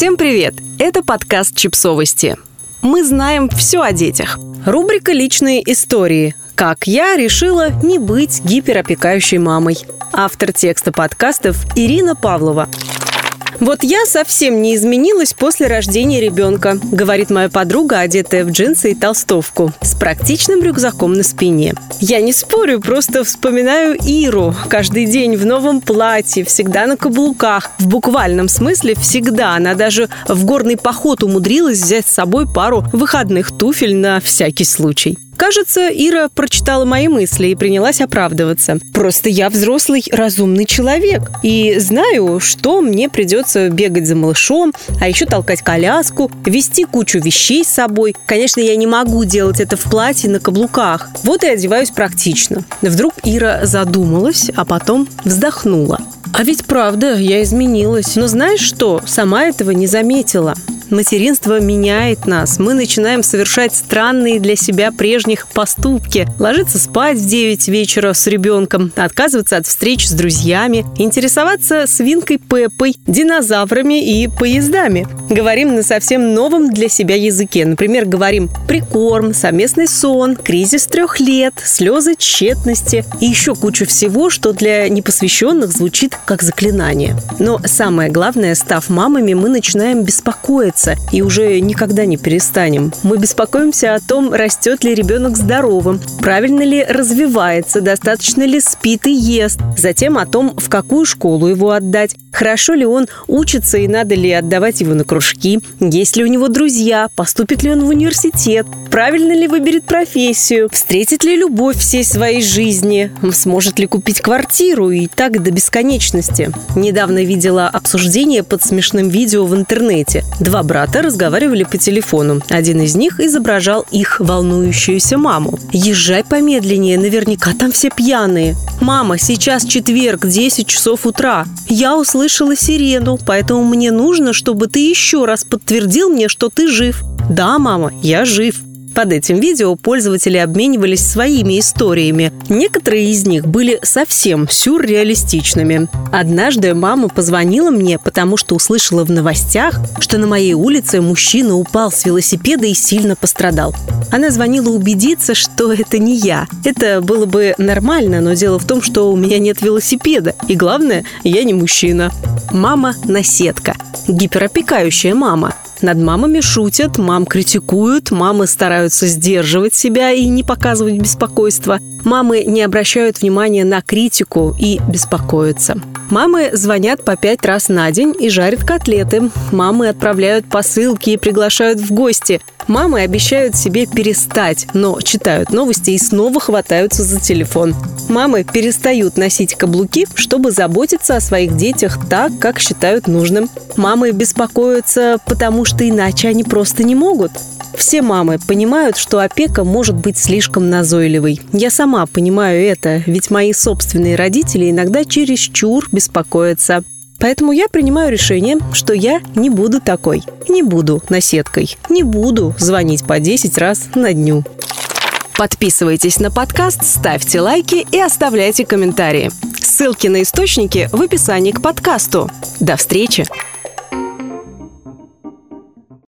Всем привет! Это подкаст «Чипсовости». Мы знаем все о детях. Рубрика «Личные истории». Как я решила не быть гиперопекающей мамой. Автор текста подкастов Ирина Павлова. Вот я совсем не изменилась после рождения ребенка, говорит моя подруга, одетая в джинсы и толстовку, с практичным рюкзаком на спине. Я не спорю, просто вспоминаю Иру. Каждый день в новом платье, всегда на каблуках. В буквальном смысле всегда. Она даже в горный поход умудрилась взять с собой пару выходных туфель на всякий случай. Кажется, Ира прочитала мои мысли и принялась оправдываться. Просто я взрослый, разумный человек. И знаю, что мне придется бегать за малышом, а еще толкать коляску, вести кучу вещей с собой. Конечно, я не могу делать это в платье на каблуках. Вот и одеваюсь практично. Вдруг Ира задумалась, а потом вздохнула. А ведь правда, я изменилась. Но знаешь что? Сама этого не заметила. Материнство меняет нас. Мы начинаем совершать странные для себя прежних поступки. Ложиться спать в 9 вечера с ребенком, отказываться от встреч с друзьями, интересоваться свинкой Пеппой, динозаврами и поездами. Говорим на совсем новом для себя языке. Например, говорим прикорм, совместный сон, кризис трех лет, слезы тщетности и еще кучу всего, что для непосвященных звучит как заклинание. Но самое главное, став мамами, мы начинаем беспокоиться меняться и уже никогда не перестанем. Мы беспокоимся о том, растет ли ребенок здоровым, правильно ли развивается, достаточно ли спит и ест, затем о том, в какую школу его отдать, хорошо ли он учится и надо ли отдавать его на кружки, есть ли у него друзья, поступит ли он в университет, правильно ли выберет профессию, встретит ли любовь всей своей жизни, сможет ли купить квартиру и так до бесконечности. Недавно видела обсуждение под смешным видео в интернете. Два брата разговаривали по телефону. Один из них изображал их волнующуюся маму. «Езжай помедленнее, наверняка там все пьяные». «Мама, сейчас четверг, 10 часов утра. Я услышала сирену, поэтому мне нужно, чтобы ты еще раз подтвердил мне, что ты жив». «Да, мама, я жив». Под этим видео пользователи обменивались своими историями. Некоторые из них были совсем сюрреалистичными. Однажды мама позвонила мне, потому что услышала в новостях, что на моей улице мужчина упал с велосипеда и сильно пострадал. Она звонила убедиться, что это не я. Это было бы нормально, но дело в том, что у меня нет велосипеда. И главное, я не мужчина. Мама – наседка. Гиперопекающая мама – над мамами шутят, мам критикуют, мамы стараются сдерживать себя и не показывать беспокойство. Мамы не обращают внимания на критику и беспокоятся. Мамы звонят по пять раз на день и жарят котлеты. Мамы отправляют посылки и приглашают в гости. Мамы обещают себе перестать, но читают новости и снова хватаются за телефон. Мамы перестают носить каблуки, чтобы заботиться о своих детях так, как считают нужным. Мамы беспокоятся, потому что иначе они просто не могут. Все мамы понимают, что опека может быть слишком назойливой. Я сама понимаю это, ведь мои собственные родители иногда чересчур беспокоятся. Поэтому я принимаю решение, что я не буду такой. Не буду наседкой. Не буду звонить по 10 раз на дню. Подписывайтесь на подкаст, ставьте лайки и оставляйте комментарии. Ссылки на источники в описании к подкасту. До встречи!